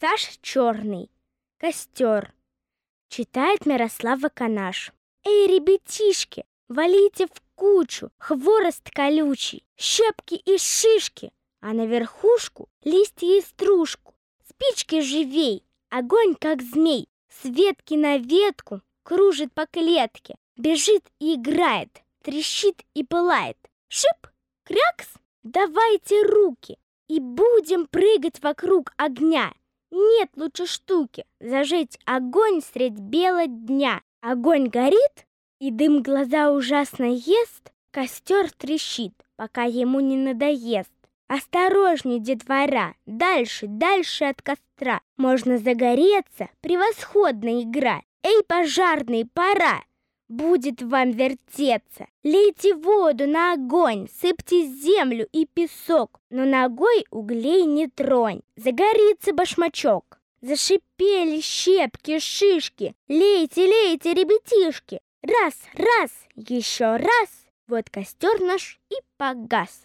Саша черный. Костер. Читает Мирослава Канаш. Эй, ребятишки, валите в кучу хворост колючий, щепки и шишки, а на верхушку листья и стружку. Спички живей, огонь как змей, с ветки на ветку кружит по клетке, бежит и играет, трещит и пылает. Шип, крякс, давайте руки и будем прыгать вокруг огня. Нет лучше штуки зажечь огонь средь бела дня. Огонь горит, и дым глаза ужасно ест, костер трещит, пока ему не надоест. Осторожней, детвора, дальше, дальше от костра. Можно загореться, превосходная игра. Эй, пожарный, пора! Будет вам вертеться. Лейте воду на огонь, сыпьте землю и песок, но ногой углей не тронь. Загорится башмачок. Зашипели щепки, шишки. Лейте, лейте, ребятишки. Раз, раз, еще раз. Вот костер наш и погас.